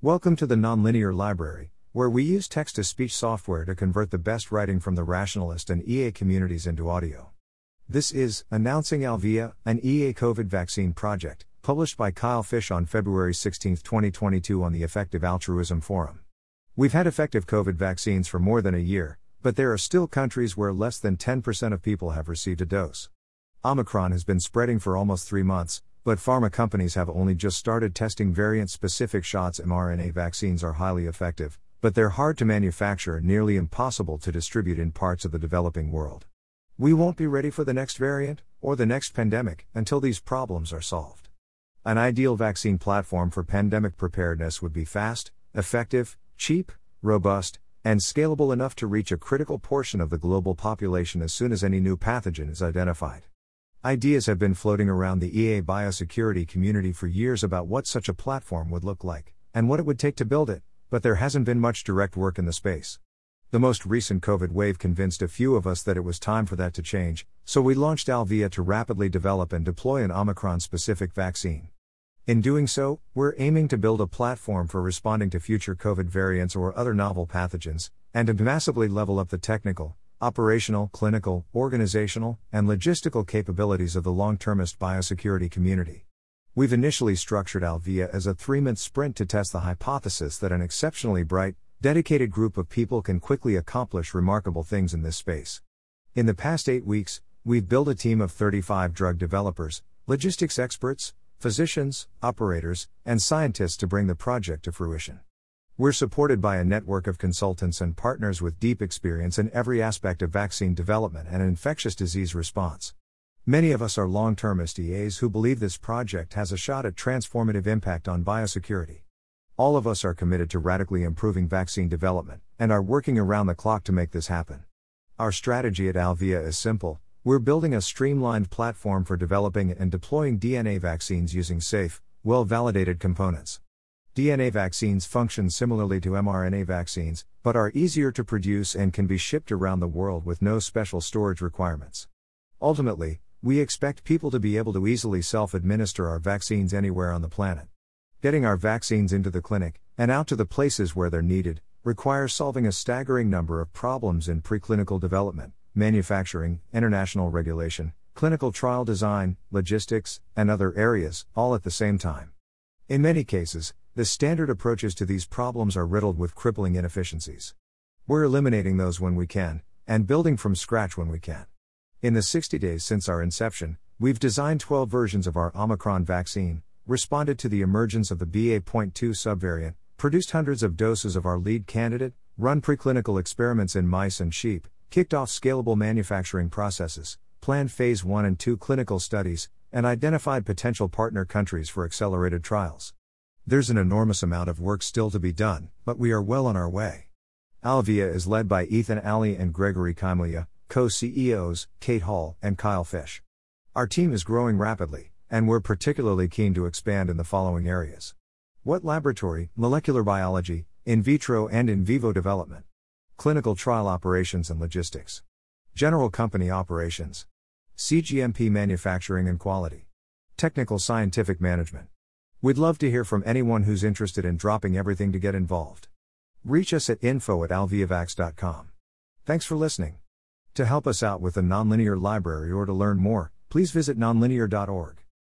Welcome to the Nonlinear Library, where we use text to speech software to convert the best writing from the rationalist and EA communities into audio. This is Announcing Alvea, an EA COVID vaccine project, published by Kyle Fish on February 16, 2022, on the Effective Altruism Forum. We've had effective COVID vaccines for more than a year, but there are still countries where less than 10% of people have received a dose. Omicron has been spreading for almost three months, but pharma companies have only just started testing variant specific shots. mRNA vaccines are highly effective, but they're hard to manufacture and nearly impossible to distribute in parts of the developing world. We won't be ready for the next variant, or the next pandemic, until these problems are solved. An ideal vaccine platform for pandemic preparedness would be fast, effective, cheap, robust, and scalable enough to reach a critical portion of the global population as soon as any new pathogen is identified. Ideas have been floating around the EA biosecurity community for years about what such a platform would look like, and what it would take to build it, but there hasn't been much direct work in the space. The most recent COVID wave convinced a few of us that it was time for that to change, so we launched Alvea to rapidly develop and deploy an Omicron specific vaccine. In doing so, we're aiming to build a platform for responding to future COVID variants or other novel pathogens, and to massively level up the technical, operational, clinical, organizational, and logistical capabilities of the long termist biosecurity community. We've initially structured Alvea as a three month sprint to test the hypothesis that an exceptionally bright, dedicated group of people can quickly accomplish remarkable things in this space. In the past eight weeks, we've built a team of 35 drug developers, logistics experts, physicians, operators, and scientists to bring the project to fruition. We're supported by a network of consultants and partners with deep experience in every aspect of vaccine development and infectious disease response. Many of us are long term EAs who believe this project has a shot at transformative impact on biosecurity. All of us are committed to radically improving vaccine development, and are working around the clock to make this happen. Our strategy at Alvea is simple we're building a streamlined platform for developing and deploying DNA vaccines using safe, well validated components. DNA vaccines function similarly to mRNA vaccines, but are easier to produce and can be shipped around the world with no special storage requirements. Ultimately, we expect people to be able to easily self administer our vaccines anywhere on the planet. Getting our vaccines into the clinic, and out to the places where they're needed, requires solving a staggering number of problems in preclinical development manufacturing, international regulation, clinical trial design, logistics, and other areas, all at the same time. In many cases, the standard approaches to these problems are riddled with crippling inefficiencies. We're eliminating those when we can, and building from scratch when we can. In the 60 days since our inception, we've designed 12 versions of our Omicron vaccine, responded to the emergence of the BA.2 subvariant, produced hundreds of doses of our lead candidate, run preclinical experiments in mice and sheep, kicked off scalable manufacturing processes, planned phase 1 and 2 clinical studies, and identified potential partner countries for accelerated trials. There's an enormous amount of work still to be done, but we are well on our way. Alvea is led by Ethan Alley and Grigory Khimulya, co CEOs, Cate Hall and Kyle Fish. Our team is growing rapidly, and we're particularly keen to expand in the following areas Wet laboratory, molecular biology, in vitro and in vivo development clinical trial operations and logistics, general company operations, CGMP manufacturing and quality, technical scientific management. We'd love to hear from anyone who's interested in dropping everything to get involved. Reach us at info at alveavax.com. Thanks for listening. To help us out with the Nonlinear Library or to learn more, please visit nonlinear.org.